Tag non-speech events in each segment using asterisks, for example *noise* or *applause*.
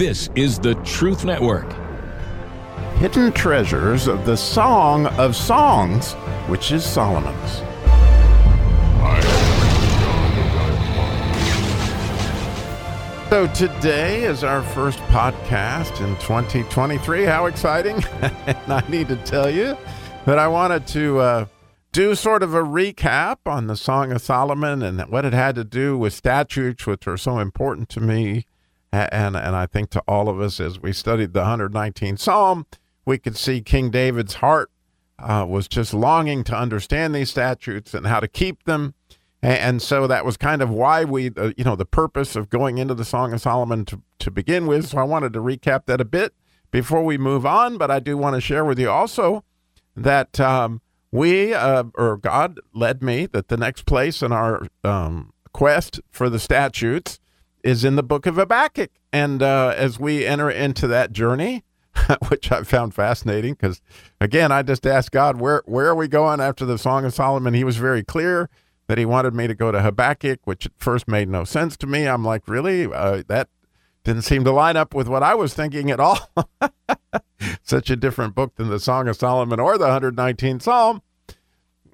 This is the Truth Network. Hidden treasures of the Song of Songs, which is Solomon's. So today is our first podcast in 2023. How exciting! *laughs* and I need to tell you that I wanted to uh, do sort of a recap on the Song of Solomon and what it had to do with statutes, which are so important to me and, and I think to all of us as we studied the 119th Psalm. We could see King David's heart uh, was just longing to understand these statutes and how to keep them and so that was kind of why we, uh, you know, the purpose of going into the Song of Solomon to, to begin with. So I wanted to recap that a bit before we move on. But I do want to share with you also that um, we, uh, or God led me, that the next place in our um, quest for the statutes is in the book of Habakkuk. And uh, as we enter into that journey, *laughs* which I found fascinating because, again, I just asked God, where, where are we going after the Song of Solomon? He was very clear that he wanted me to go to Habakkuk, which at first made no sense to me. I'm like, really? Uh, that didn't seem to line up with what I was thinking at all. *laughs* Such a different book than the Song of Solomon or the 119th Psalm.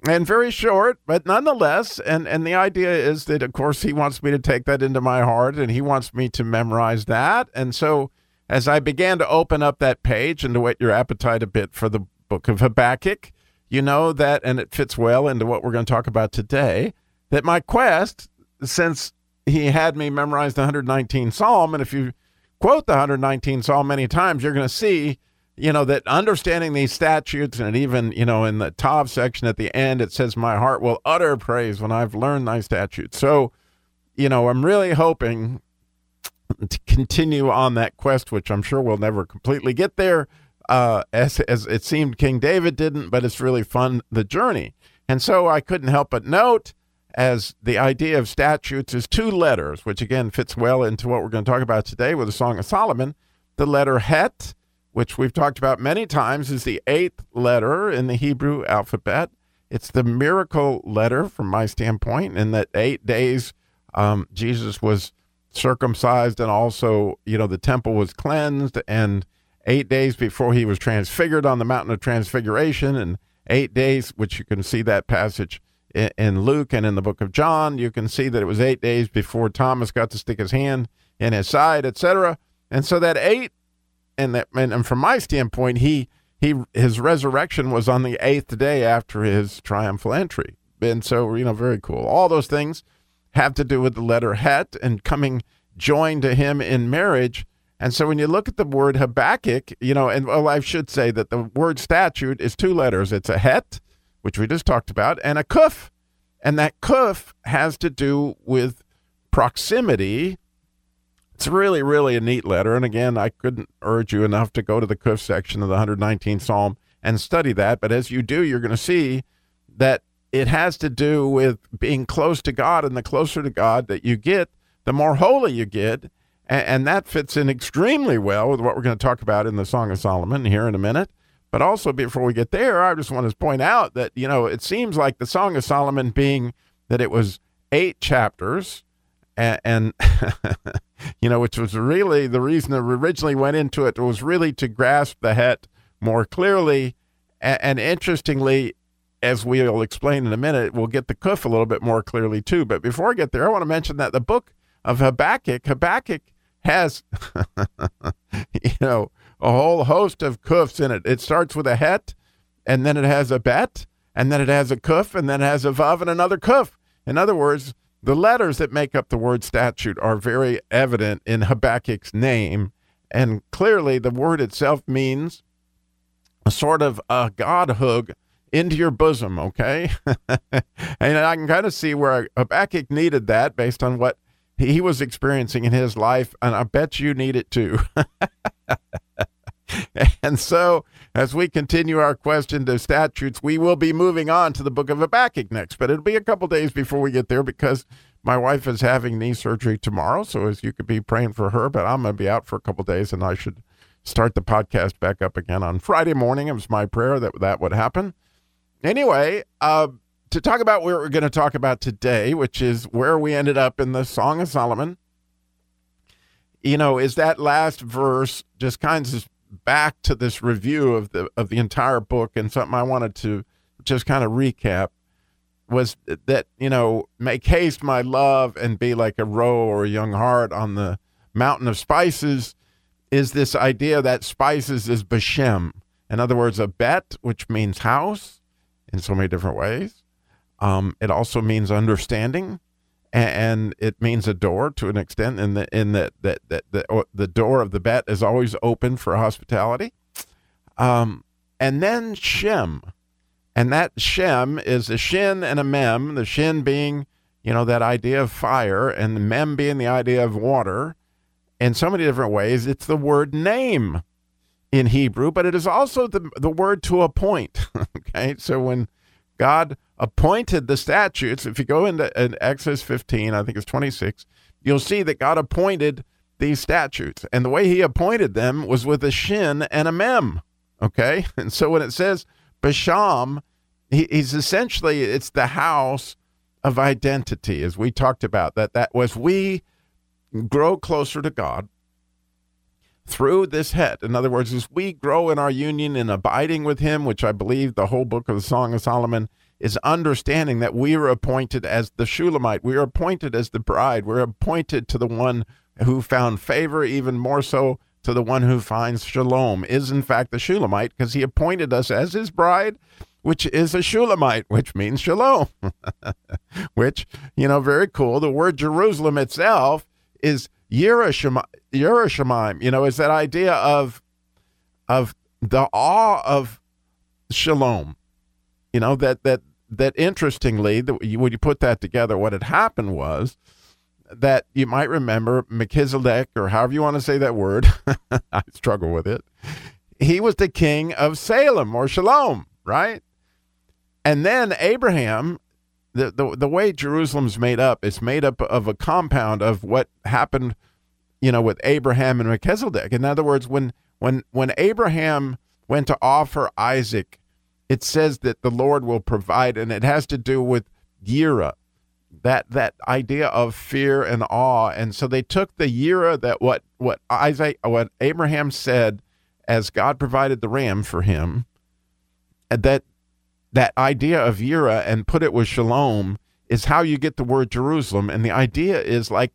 And very short, but nonetheless, and, and the idea is that, of course, he wants me to take that into my heart and he wants me to memorize that. And so, as I began to open up that page and to whet your appetite a bit for the book of Habakkuk, you know that, and it fits well into what we're going to talk about today, that my quest, since he had me memorize the 119th Psalm, and if you quote the 119th Psalm many times, you're going to see, you know, that understanding these statutes, and even, you know, in the Tav section at the end, it says, My heart will utter praise when I've learned thy statutes. So, you know, I'm really hoping to continue on that quest, which I'm sure we'll never completely get there uh, as as it seemed King David didn't, but it's really fun the journey. And so I couldn't help but note as the idea of statutes is two letters, which again fits well into what we're going to talk about today with the Song of Solomon. The letter Het, which we've talked about many times, is the eighth letter in the Hebrew alphabet. It's the miracle letter from my standpoint, in that eight days um, Jesus was circumcised and also, you know, the temple was cleansed and eight days before he was transfigured on the mountain of transfiguration, and eight days, which you can see that passage in, in Luke and in the book of John. You can see that it was eight days before Thomas got to stick his hand in his side, etc. And so that eight, and that, and, and from my standpoint, he he his resurrection was on the eighth day after his triumphal entry, and so you know, very cool. All those things have to do with the letter Het and coming joined to him in marriage and so when you look at the word Habakkuk, you know, and well, I should say that the word statute is two letters. It's a het, which we just talked about, and a kuf. And that kuf has to do with proximity. It's really, really a neat letter. And again, I couldn't urge you enough to go to the kuf section of the 119th Psalm and study that. But as you do, you're going to see that it has to do with being close to God. And the closer to God that you get, the more holy you get and, and that fits in extremely well with what we're going to talk about in the Song of Solomon here in a minute. But also, before we get there, I just want to point out that, you know, it seems like the Song of Solomon being that it was eight chapters, and, and *laughs* you know, which was really the reason I originally went into it was really to grasp the het more clearly. And, and interestingly, as we'll explain in a minute, we'll get the kuf a little bit more clearly too. But before I get there, I want to mention that the book of Habakkuk, Habakkuk has, *laughs* you know, a whole host of kufs in it. It starts with a het, and then it has a bet, and then it has a kuf, and then it has a vav and another kuf. In other words, the letters that make up the word statute are very evident in Habakkuk's name, and clearly the word itself means a sort of a God hug into your bosom, okay? *laughs* and I can kind of see where Habakkuk needed that based on what he was experiencing in his life, and I bet you need it too. *laughs* *laughs* and so, as we continue our question to statutes, we will be moving on to the book of Habakkuk next, but it'll be a couple days before we get there because my wife is having knee surgery tomorrow. So, as you could be praying for her, but I'm going to be out for a couple days and I should start the podcast back up again on Friday morning. It was my prayer that that would happen. Anyway, uh, to talk about what we're going to talk about today, which is where we ended up in the Song of Solomon, you know, is that last verse just kind of back to this review of the of the entire book and something I wanted to just kind of recap was that you know make haste my love and be like a roe or a young hart on the mountain of spices is this idea that spices is bashem in other words a bet which means house in so many different ways. Um, it also means understanding and it means a door to an extent in the in that that that the, the door of the bet is always open for hospitality. Um, and then shem. And that shem is a shin and a mem the shin being you know that idea of fire and the mem being the idea of water in so many different ways. It's the word name in hebrew but it is also the, the word to appoint. *laughs* Okay? So when god appointed the statutes. If you go into in Exodus 15, I think it's 26, you'll see that God appointed these statutes. And the way he appointed them was with a shin and a mem. Okay. *laughs* And so when it says Basham, he, he's essentially, it's the house of identity, as we talked about, that that was we grow closer to God through this het. In other words, as we grow in our union and abiding with him, which I believe the whole book of the Song of Solomon is understanding that we are appointed as the Shulamite. We are appointed as the bride. We're appointed to the one who found favor, even more so to the one who finds shalom, is in fact the Shulamite, because he appointed us as his bride, which is a Shulamite, which means shalom. *laughs* which, you know, very cool. The word Jerusalem itself is Yerushalayim. You know, is that idea of of the awe of shalom you know that that that interestingly, that when you put that together, what had happened was that you might remember Melchizedek, or however you want to say that word. *laughs* I struggle with it. He was the king of Salem or Shalom, right? And then Abraham, the, the, the way Jerusalem's made up, it's made up of a compound of what happened, you know, with Abraham and Melchizedek. In other words, when when when Abraham went to offer Isaac it says that the Lord will provide, and it has to do with yira, that that idea of fear and awe. And so they took the yira that what what Isaac what Abraham said as God provided the ram for him, and that that idea of yira and put it with shalom is how you get the word Jerusalem. And the idea is like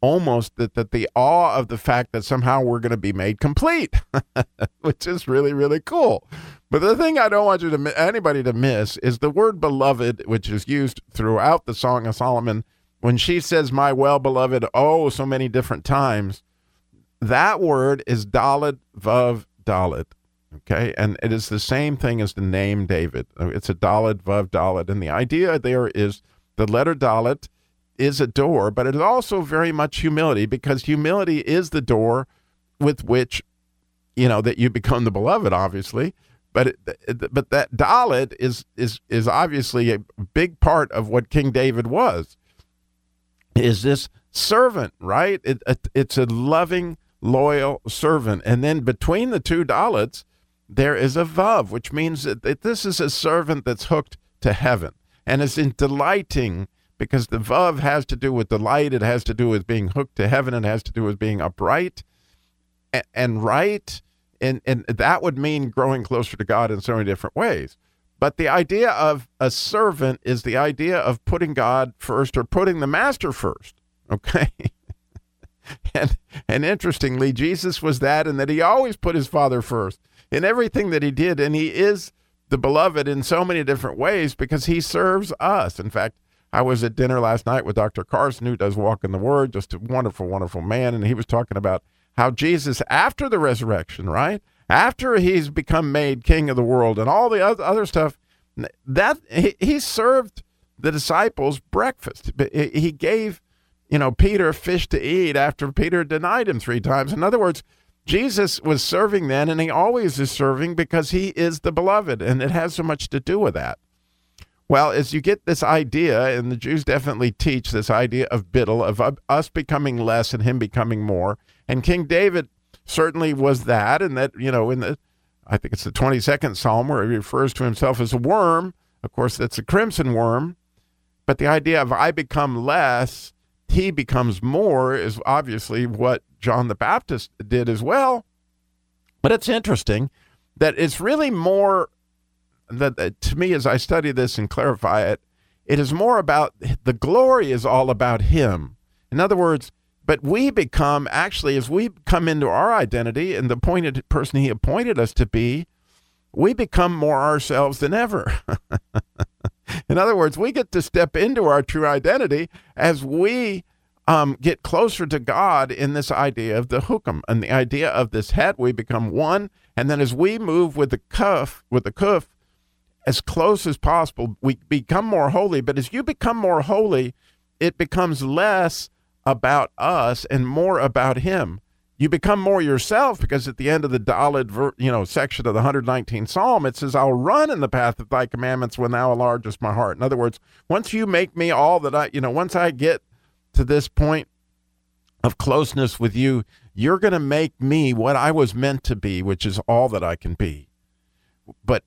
almost that, that the awe of the fact that somehow we're going to be made complete, *laughs* which is really, really cool. But the thing I don't want you to anybody to miss is the word beloved, which is used throughout the Song of Solomon. When she says, My well beloved, oh, so many different times, that word is Dalet Vav Dalet. Okay. And it is the same thing as the name David. It's a Dalet Vav Dalet. And the idea there is the letter Dalet is a door, but it is also very much humility because humility is the door with which, you know, that you become the beloved, obviously. But it, but that Dalet is is is obviously a big part of what King David was. Is this servant, right? It, it, it's a loving, loyal servant, and then between the two Dalets, there is a vav, which means that, that this is a servant that's hooked to heaven and is in delighting because the Vav has to do with delight. it has to do with being hooked to heaven, it has to do with being upright and, and right. And, and that would mean growing closer to God in so many different ways. But the idea of a servant is the idea of putting God first or putting the master first. *laughs* Okay. and and interestingly, Jesus was that and that he always put his father first in everything that he did. And he is the beloved in so many different ways because he serves us. In fact, I was at dinner last night with Dr. Carson, who does Walk in the Word, just a wonderful, wonderful man. And he was talking about how Jesus, after the resurrection, right? After he's become made king of the world and all the other stuff, that he, he served the disciples breakfast. He gave, you know, Peter fish to eat after Peter denied him three times. In other words, Jesus was serving then, and he always is serving because he is the beloved, and it has so much to do with that. Well, as you get this idea, and the Jews definitely teach this idea of bittul, of us becoming less and him becoming more. And King David certainly was that, and that, you know, in the, I think it's the 22nd Psalm where he refers to himself as a worm. Of course, that's a crimson worm. But the idea of I become less, he becomes more is obviously what John the Baptist did as well. But it's interesting that it's really more that, that to me as I study this and clarify it, it is more about the glory is all about him. In other words, but we become actually as we come into our identity and the appointed person he appointed us to be, we become more ourselves than ever. *laughs* In other words, we get to step into our true identity as we um, get closer to God in this idea of the chukim and the idea of this het. We become one, and then as we move with the kuf, with the kuf, as close as possible, we become more holy. But as you become more holy, it becomes less about us and more about Him. You become more yourself because at the end of the Dalet, you know, section of the 119th Psalm, it says, "I'll run in the path of Thy commandments when Thou enlargest my heart." In other words, once you make me all that I, you know, once I get to this point of closeness with you, you're going to make me what I was meant to be, which is all that I can be. But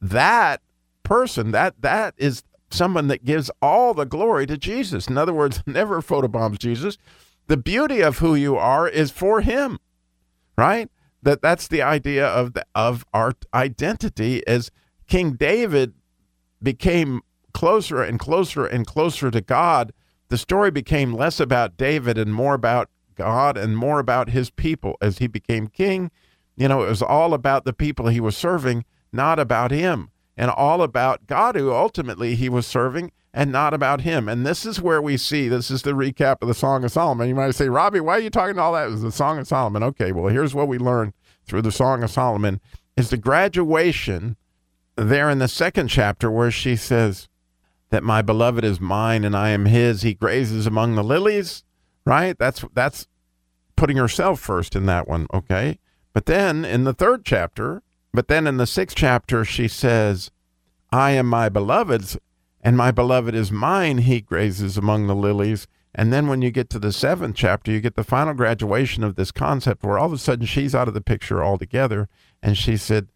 that person, that that is someone that gives all the glory to Jesus. In other words, *laughs* never photobombs Jesus. The beauty of who you are is for him, right? That that's the idea of the, of our identity as King David became closer and closer and closer to God. The story became less about David and more about God and more about his people as he became king. You know, it was all about the people he was serving, not about him and all about God, who ultimately he was serving, and not about him. And this is where we see this is the recap of the Song of Solomon. You might say, Robbie, why are you talking all that? The Song of Solomon. Okay, well, here's what we learn through the Song of Solomon is the graduation there in the second chapter where she says that my beloved is mine and I am his. He grazes among the lilies, right? That's that's putting herself first in that one, okay? But then in the third chapter, but then in the sixth chapter, she says, I am my beloved's, and my beloved is mine. He grazes among the lilies. And then when you get to the seventh chapter, you get the final graduation of this concept where all of a sudden she's out of the picture altogether. And she said,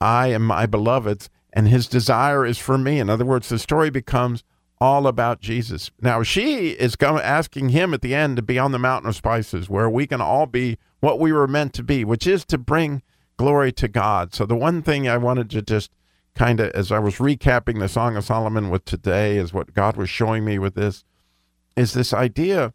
I am my beloved's, and his desire is for me. In other words, the story becomes all about Jesus. Now, she is asking him at the end to be on the mountain of spices where we can all be what we were meant to be, which is to bring glory to God. So, the one thing I wanted to just kind of, as I was recapping the Song of Solomon with today, is what God was showing me with this, is this idea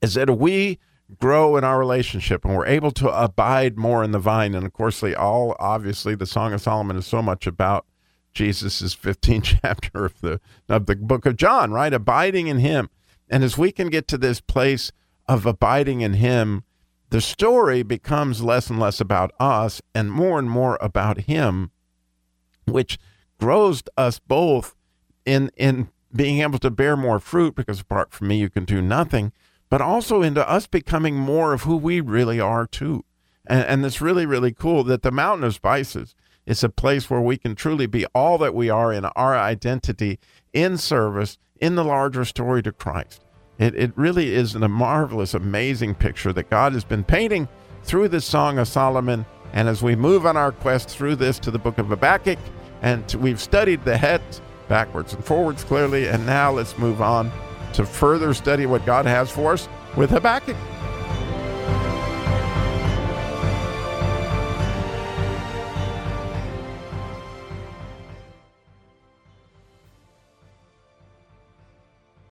is that we grow in our relationship and we're able to abide more in the vine. And of course, they all obviously the Song of Solomon is so much about Jesus's *laughs* 15th chapter of the of the book of John, right? Abiding in him. And as we can get to this place of abiding in him, the story becomes less and less about us and more and more about him, which grows us both in in being able to bear more fruit because apart from me you can do nothing, but also into us becoming more of who we really are too. And, and it's really, really cool that the Mountain of Spices is a place where we can truly be all that we are in our identity in service in the larger story to Christ. It, it really is a marvelous, amazing picture that God has been painting through the Song of Solomon. And as we move on our quest through this to the book of Habakkuk, and we've studied the hets backwards and forwards clearly, and now let's move on to further study what God has for us with Habakkuk.